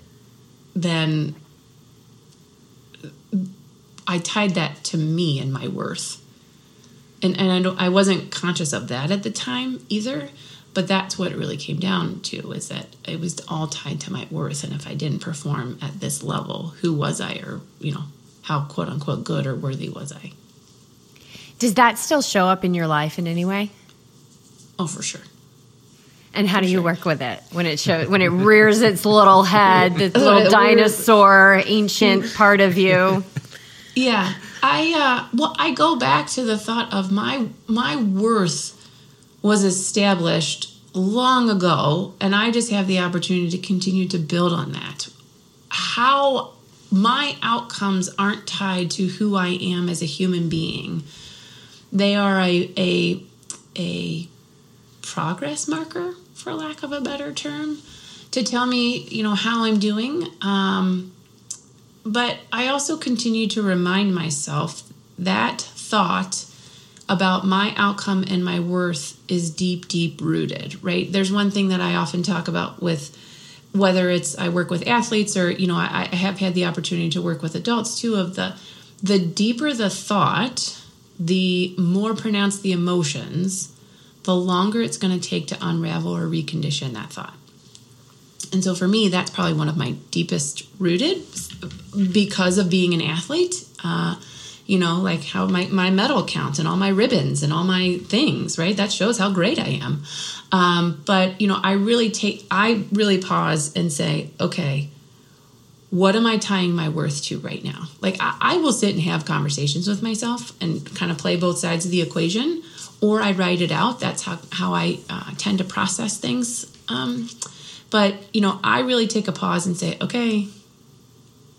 then uh, I tied that to me and my worth. And, and I, don't, I wasn't conscious of that at the time either, but that's what it really came down to is that it was all tied to my worth. And if I didn't perform at this level, who was I or, you know, how quote unquote good or worthy was I? Does that still show up in your life in any way? Oh, for sure. And how do you work with it when it shows when it rears its little head, this oh, little dinosaur, ancient part of you? Yeah, I uh, well, I go back to the thought of my my worth was established long ago, and I just have the opportunity to continue to build on that. How my outcomes aren't tied to who I am as a human being; they are a a a progress marker for lack of a better term, to tell me, you know, how I'm doing. Um, but I also continue to remind myself that thought about my outcome and my worth is deep, deep rooted, right? There's one thing that I often talk about with whether it's I work with athletes or, you know, I, I have had the opportunity to work with adults too, of the the deeper the thought, the more pronounced the emotions, the longer it's going to take to unravel or recondition that thought. And so for me, that's probably one of my deepest rooted because of being an athlete. Uh, you know, like how my, my medal counts and all my ribbons and all my things, right? That shows how great I am. Um, but, you know, I really take, I really pause and say, okay, what am I tying my worth to right now? Like, I, I will sit and have conversations with myself and kind of play both sides of the equation or I write it out. That's how, how I uh, tend to process things. Um, but, you know, I really take a pause and say, okay,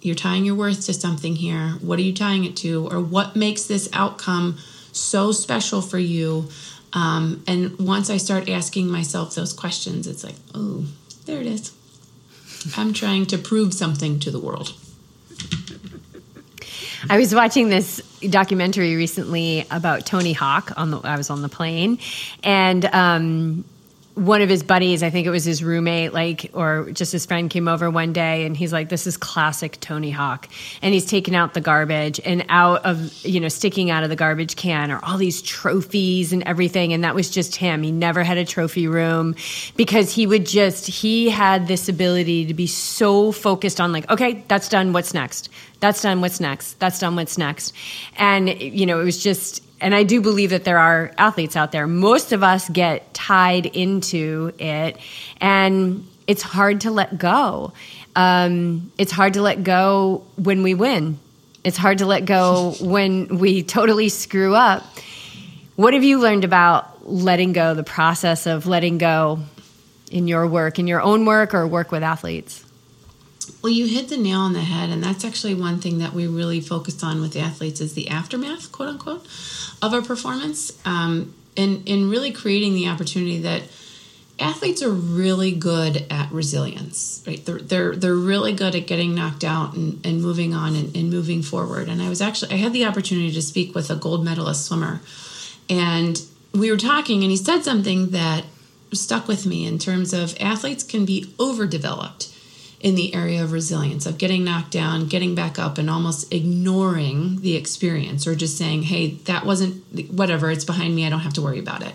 you're tying your worth to something here. What are you tying it to? Or what makes this outcome so special for you? Um, and once I start asking myself those questions, it's like, oh, there it is. I'm trying to prove something to the world. I was watching this documentary recently about Tony Hawk. On the, I was on the plane, and um, one of his buddies, I think it was his roommate, like, or just his friend came over one day and he's like, this is classic Tony Hawk. And he's taking out the garbage and out of, you know, sticking out of the garbage can are all these trophies and everything. And that was just him. He never had a trophy room because he would just, he had this ability to be so focused on, like, okay, that's done. What's next? That's done. What's next? That's done. What's next? And, you know, it was just, and I do believe that there are athletes out there. Most of us get tied into it, and it's hard to let go. Um, it's hard to let go when we win. It's hard to let go when we totally screw up. What have you learned about letting go, the process of letting go in your work, in your own work, or work with athletes? Well, you hit the nail on the head, and that's actually one thing that we really focus on with athletes is the aftermath, quote unquote of our performance um, and, and really creating the opportunity that athletes are really good at resilience right? They're they're, they're really good at getting knocked out and, and moving on and, and moving forward. And i was actually i had the opportunity to speak with a gold medalist swimmer and we were talking and he said something that stuck with me in terms of athletes can be overdeveloped in the area of resilience, of getting knocked down, getting back up, and almost ignoring the experience or just saying, hey, that wasn't whatever, it's behind me, I don't have to worry about it.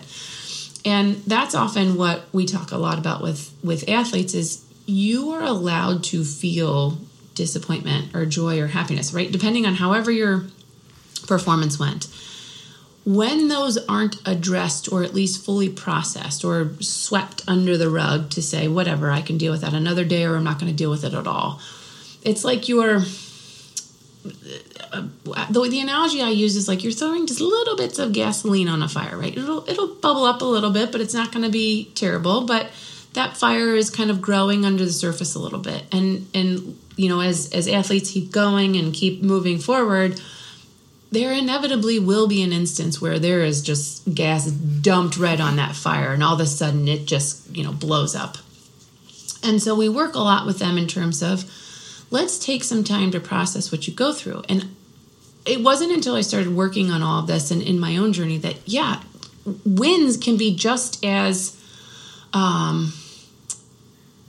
And that's often what we talk a lot about with, with athletes is you are allowed to feel disappointment or joy or happiness, right? Depending on however your performance went when those aren't addressed or at least fully processed or swept under the rug to say whatever i can deal with that another day or i'm not going to deal with it at all. It's like you're uh, the, the analogy i use is like you're throwing just little bits of gasoline on a fire right? It'll it'll bubble up a little bit but it's not going to be terrible but that fire is kind of growing under the surface a little bit. And and you know as as athletes keep going and keep moving forward there inevitably will be an instance where there is just gas dumped right on that fire and all of a sudden it just you know blows up. And so we work a lot with them in terms of let's take some time to process what you go through. And it wasn't until i started working on all of this and in my own journey that yeah wins can be just as um,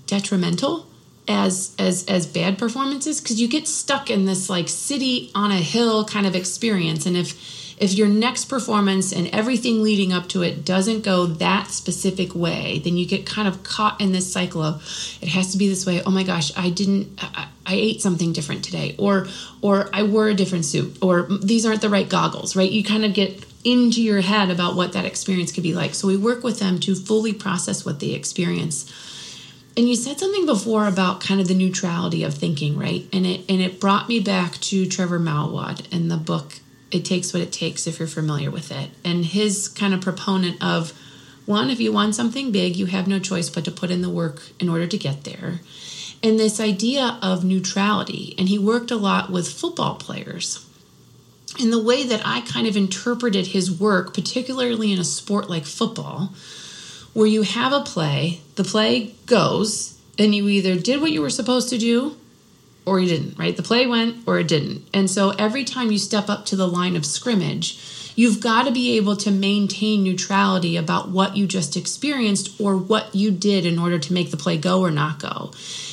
detrimental as as as bad performances? Because you get stuck in this like city on a hill kind of experience and if if your next performance and everything leading up to it doesn't go that specific way then you get kind of caught in this cycle of it has to be this way. Oh my gosh i didn't i, I ate something different today or or i wore a different suit or these aren't the right goggles right? You kind of get into your head about what that experience could be like. So we work with them to fully process what they experience and you said something before about kind of the neutrality of thinking right? And it and it brought me back to Trevor Moawad and the book it takes what it takes if you're familiar with it. And his kind of proponent of one if you want something big you have no choice but to put in the work in order to get there. And this idea of neutrality and he worked a lot with football players. And the way that i kind of interpreted his work particularly in a sport like football where you have a play, the play goes, and you either did what you were supposed to do or you didn't, right? The play went or it didn't. And so every time you step up to the line of scrimmage, you've got to be able to maintain neutrality about what you just experienced or what you did in order to make the play go or not go.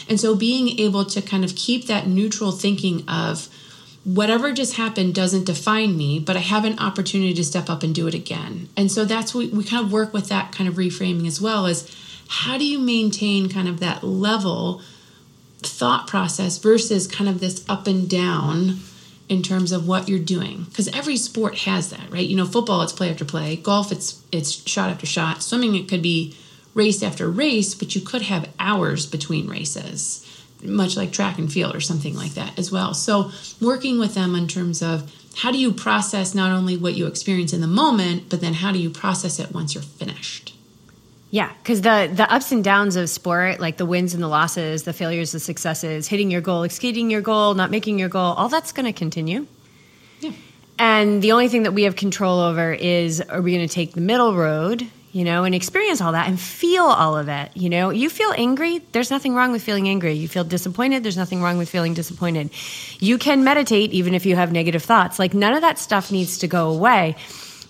And so being able to kind of keep that neutral thinking of, whatever just happened doesn't define me, but I have an opportunity to step up and do it again. And so that's what we kind of work with that kind of reframing as well as how do you maintain kind of that level thought process versus kind of this up and down in terms of what you're doing? Because every sport has that right? You know football it's play after play. Golf it's it's shot after shot. Swimming it could be race after race but you could have hours between races much like track and field or something like that as well. So, working with them in terms of how do you process not only what you experience in the moment, but then how do you process it once you're finished? Yeah, because the the ups and downs of sport, like the wins and the losses, the failures, the successes, hitting your goal, exceeding your goal, not making your goal, all that's going to continue. Yeah. And the only thing that we have control over is are we going to take the middle road you know, and experience all that and feel all of it. You know, you feel angry, there's nothing wrong with feeling angry. You feel disappointed, there's nothing wrong with feeling disappointed. You can meditate even if you have negative thoughts. Like, none of that stuff needs to go away.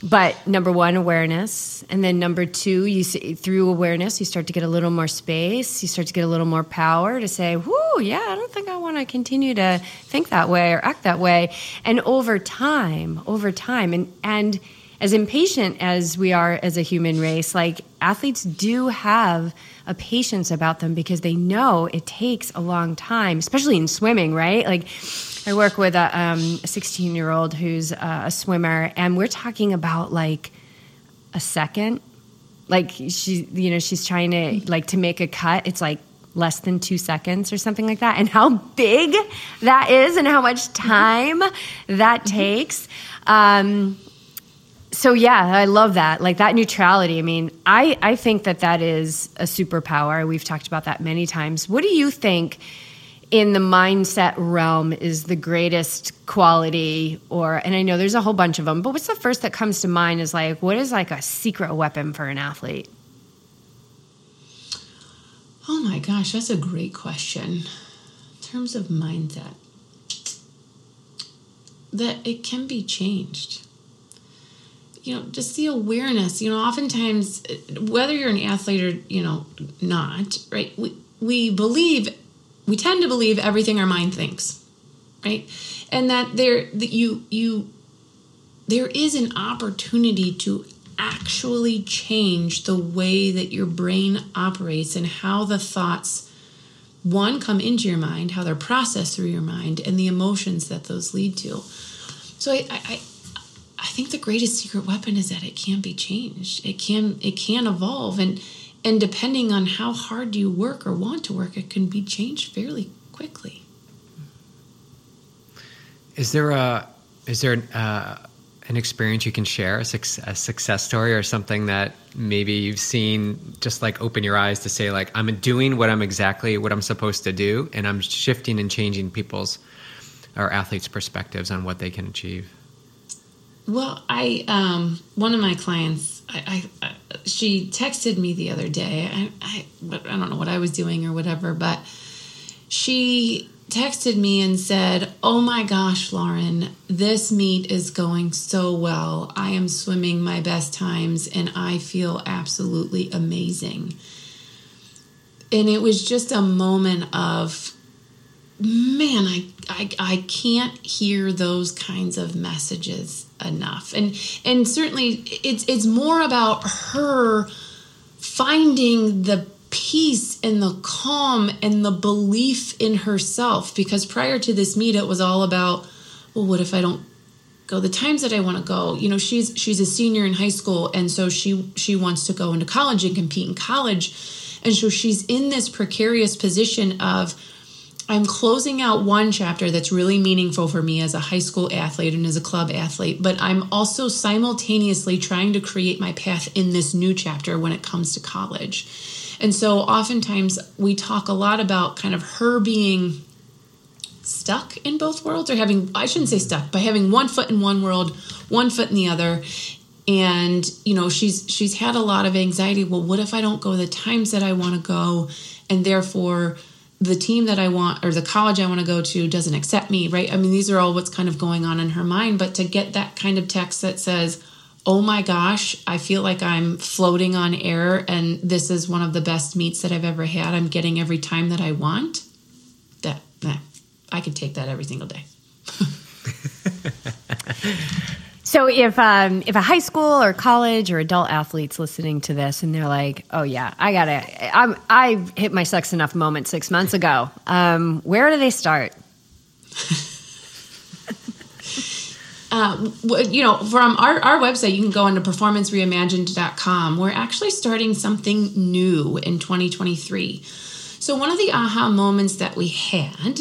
but number one, awareness, and then number two, you see, through awareness, you start to get a little more space. You start to get a little more power to say, "Whoo, yeah, I don't think I want to continue to think that way or act that way." And over time, over time, and and as impatient as we are as a human race, like athletes do have a patience about them because they know it takes a long time, especially in swimming, right? Like I work with a, um, 16 year old who's uh, a swimmer, and we're talking about like a second. Like she, you know, she's trying to like to make a cut. It's like less than two seconds or something like that. And how big that is, and how much time that mm-hmm. takes. Um, so yeah, I love that. Like that neutrality. I mean, I I think that that is a superpower. We've talked about that many times. What do you think in the mindset realm is the greatest quality or and I know there's a whole bunch of them, but what's the first that comes to mind is like what is like a secret weapon for an athlete? Oh my gosh, that's a great question. In terms of mindset, that it can be changed you know just the awareness you know oftentimes whether you're an athlete or you know not right we, we believe we tend to believe everything our mind thinks right? And that there that you you there is an opportunity to actually change the way that your brain operates and how the thoughts one come into your mind how they're processed through your mind and the emotions that those lead to. So i, I I think the greatest secret weapon is that it can be changed. It can it can evolve and and depending on how hard you work or want to work, it can be changed fairly quickly. Is there a is there uh, an experience you can share, a, a success story, or something that maybe you've seen just like open your eyes to say like I'm doing what I'm exactly what I'm supposed to do, and I'm shifting and changing people's or athletes' perspectives on what they can achieve. Well, I um, one of my clients, I, I, she texted me the other day. I, I I don't know what I was doing or whatever, but she texted me and said, "Oh my gosh, Lauren, this meet is going so well. I am swimming my best times, and I feel absolutely amazing." And it was just a moment of man I, I i can't hear those kinds of messages enough. And and certainly it's it's more about her finding the peace and the calm and the belief in herself. Because prior to this meet it was all about well what if i don't go the times that i want to go? You know she's she's a senior in high school and so she she wants to go into college and compete in college. And so she's in this precarious position of I'm closing out one chapter that's really meaningful for me as a high school athlete and as a club athlete, but I'm also simultaneously trying to create my path in this new chapter when it comes to college. And so oftentimes we talk a lot about kind of her being stuck in both worlds or having I shouldn't say stuck, but having one foot in one world, one foot in the other. And you know, she's she's had a lot of anxiety. Well, what if I don't go the times that I want to go and therefore the team that I want or the college I want to go to doesn't accept me, right? I mean, these are all what's kind of going on in her mind. But to get that kind of text that says, oh my gosh, I feel like I'm floating on air and this is one of the best meets that I've ever had. I'm getting every time that I want. That, that I could take that every single day. So if um, if a high school or college or adult athlete's listening to this and they're like, "Oh yeah, I gotta," I'm, I hit my sex enough moment six months ago. Um, where do they start? Uh, you know, from our, our website, you can go into performancereimagined.com. We're actually starting something new in 2023. So, one of the aha moments that we had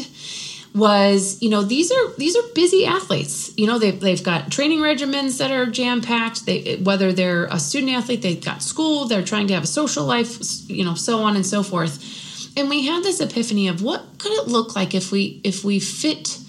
was you know these are these are busy athletes. You know they've, they've got training regimens that are jam packed they whether they're a student athlete they've got school they're trying to have a social life you know so on and so forth. And we had this epiphany of what could it look like if we if we fit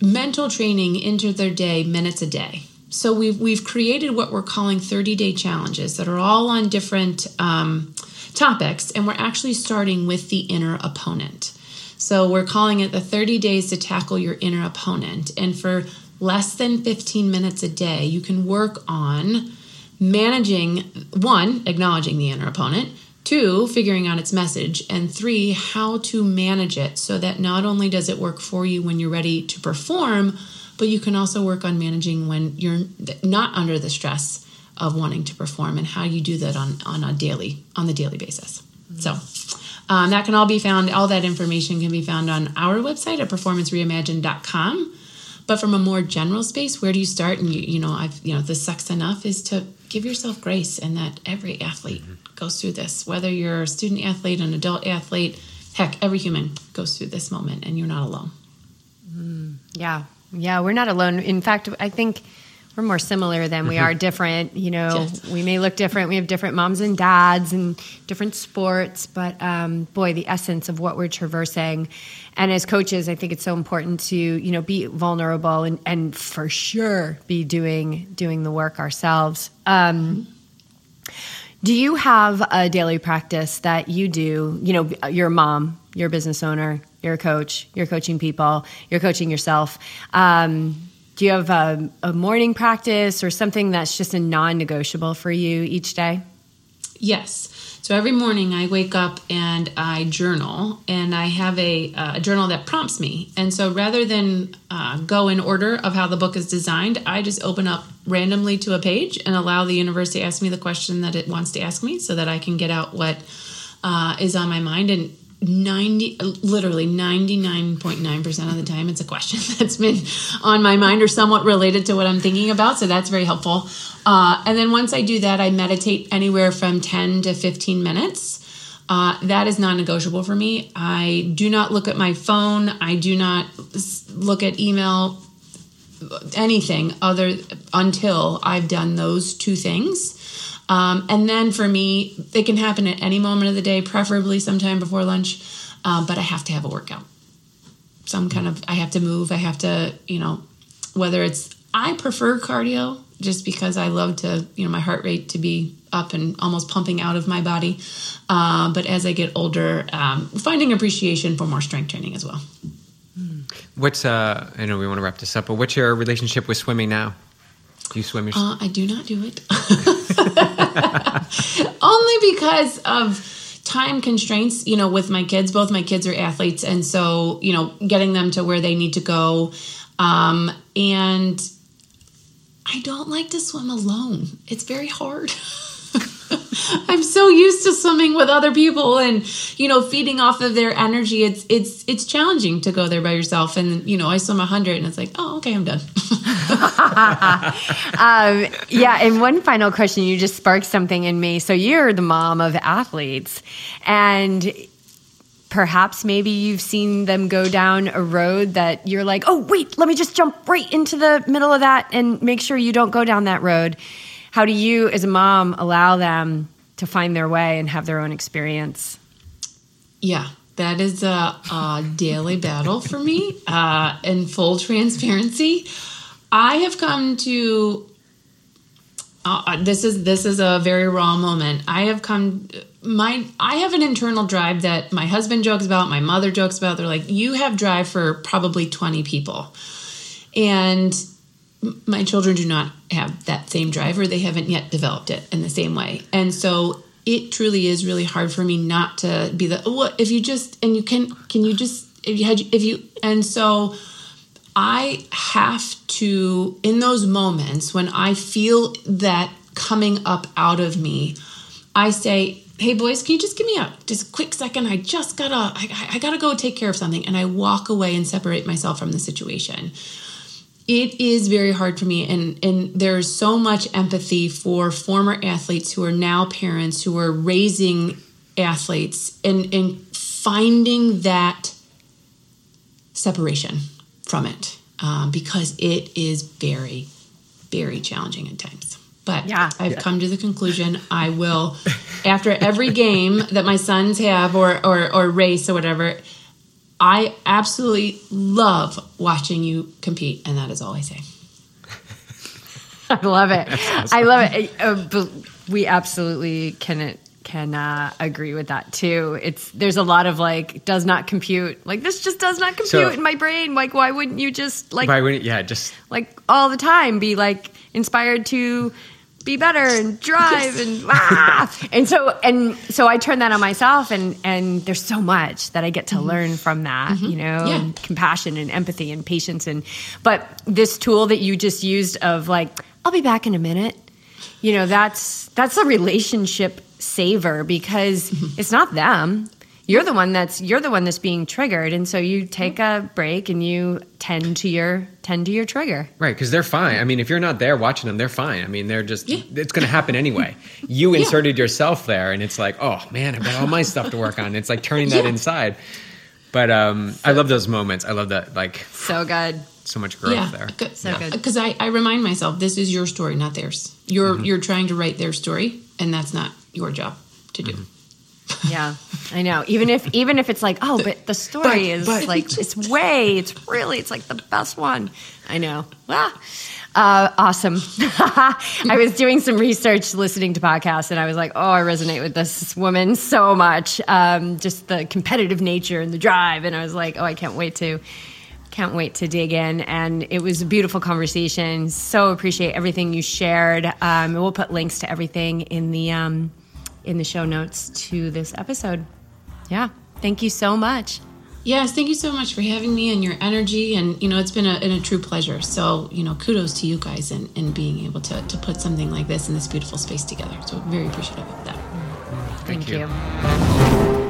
mental training into their day minutes a day? So we've we've created what we're calling 30 day challenges that are all on different um, topics and we're actually starting with the inner opponent so we're calling it the 30 days to tackle your inner opponent. And for less than 15 minutes a day, you can work on managing one, acknowledging the inner opponent, two, figuring out its message, and three, how to manage it so that not only does it work for you when you're ready to perform, but you can also work on managing when you're not under the stress of wanting to perform and how you do that on, on a daily on the daily basis. Mm-hmm. So um, that can all be found, all that information can be found on our website at performancereimagined.com. But from a more general space, where do you start? And you, you know, I've, you know, the sucks enough is to give yourself grace and that every athlete mm-hmm. goes through this, whether you're a student athlete, an adult athlete, heck, every human goes through this moment and you're not alone. Mm, yeah. Yeah. We're not alone. In fact, I think we're more similar than we are mm-hmm. different. You know, we may look different. We have different moms and dads and different sports, but um, boy, the essence of what we're traversing. And as coaches, I think it's so important to you know be vulnerable and and for sure be doing doing the work ourselves. Um, do you have a daily practice that you do? You know, you're a mom, you're a business owner, you're a coach, you're coaching people, you're coaching yourself. Um, do you have a, a morning practice or something that's just a non negotiable for you each day? Yes. So every morning I wake up and I journal, and I have a, a journal that prompts me. And so rather than uh, go in order of how the book is designed, I just open up randomly to a page and allow the universe to ask me the question that it wants to ask me so that I can get out what uh, is on my mind. And 90 literally 99.9% of the time it's a question that's been on my mind or somewhat related to what i'm thinking about so that's very helpful. Uh, and then once i do that i meditate anywhere from 10 to 15 minutes. Uh, that is non-negotiable for me. I do not look at my phone. I do not look at email anything other until i've done those two things um, and then for me, it can happen at any moment of the day, preferably sometime before lunch. Um, but I have to have a workout. Some kind of, I have to move. I have to, you know, whether it's, I prefer cardio just because I love to, you know, my heart rate to be up and almost pumping out of my body. Uh, but as I get older, um, finding appreciation for more strength training as well. What's, uh, I know we want to wrap this up, but what's your relationship with swimming now? Do you swim yourself? Uh, I do not do it. Only because of time constraints, you know, with my kids. Both my kids are athletes. And so, you know, getting them to where they need to go. Um, and I don't like to swim alone, it's very hard. I'm so used to swimming with other people and you know feeding off of their energy. It's it's it's challenging to go there by yourself. And you know, I swim a hundred, and it's like, oh, okay, I'm done. um, yeah. And one final question, you just sparked something in me. So you're the mom of athletes, and perhaps maybe you've seen them go down a road that you're like, oh, wait, let me just jump right into the middle of that and make sure you don't go down that road. How do you, as a mom, allow them to find their way and have their own experience? Yeah, that is a, a daily battle for me. Uh, in full transparency, I have come to uh, uh, this is this is a very raw moment. I have come my I have an internal drive that my husband jokes about, my mother jokes about. They're like, you have drive for probably twenty people, and my children do not have that same drive or they haven't yet developed it in the same way and so it truly is really hard for me not to be the what if you just and you can can you just if you had if you and so i have to in those moments when i feel that coming up out of me i say hey boys can you just give me a just quick second? I just gotta I, I gotta go take care of something. And i walk away and separate myself from the situation. It is very hard for me and and there's so much empathy for former athletes who are now parents who are raising athletes and and finding that separation from it um, because it is very very challenging at times but yeah. I've yeah. come to the conclusion I will, after every game that my sons have or, or, or race or whatever, I absolutely love watching you compete, and that is all I say. I love it. Awesome. I love it. Uh, we absolutely can can uh, agree with that too. It's there's a lot of like does not compute. Like this just does not compute So- in my brain. Like why wouldn't you just like Why wouldn't yeah, just like all the time be like inspired to be better and drive and ah! and so and so I turn that on myself and and there's so much that I get to learn from that you know Yeah. and compassion and empathy and patience and but this tool that you just used of like I'll be back in a minute you know that's that's a relationship saver because it's not them you're the one that's you're the one that's being triggered and so you take a break and you tend to your tend to your trigger Right, because they're fine. I mean, if you're not there watching them, they're fine. I mean, they're just, Yeah. it's going to happen anyway. You inserted yourself there, and it's like, oh man, I've got all my stuff to work on. It's like turning that Yeah. inside. But um, I love those moments. I love that, like, so good so much growth yeah, there. So good. Because I, I remind myself, this is your story, not theirs. You're Mm-hmm. you're trying to write their story, and that's not your job to do. Mm-hmm. yeah i know. Even if even if it's like oh but the story is but- like it's way it's really it's like the best one. I know. Ah. uh, awesome. I was doing some research listening to podcasts and i was like oh i resonate with this woman so much. Um, just the competitive nature and the drive and i was like oh i can't wait to can't wait to dig in. And it was a beautiful conversation. So appreciate everything you shared. Um, we'll put links to everything in the um, in the show notes to this episode yeah thank you so much Yes, thank you so much for having me and your energy. And, you know, it's been a, been a true pleasure. So, you know, kudos to you guys and, and being able to, to put something like this in this beautiful space together. So, very appreciative of that. thank, you. you.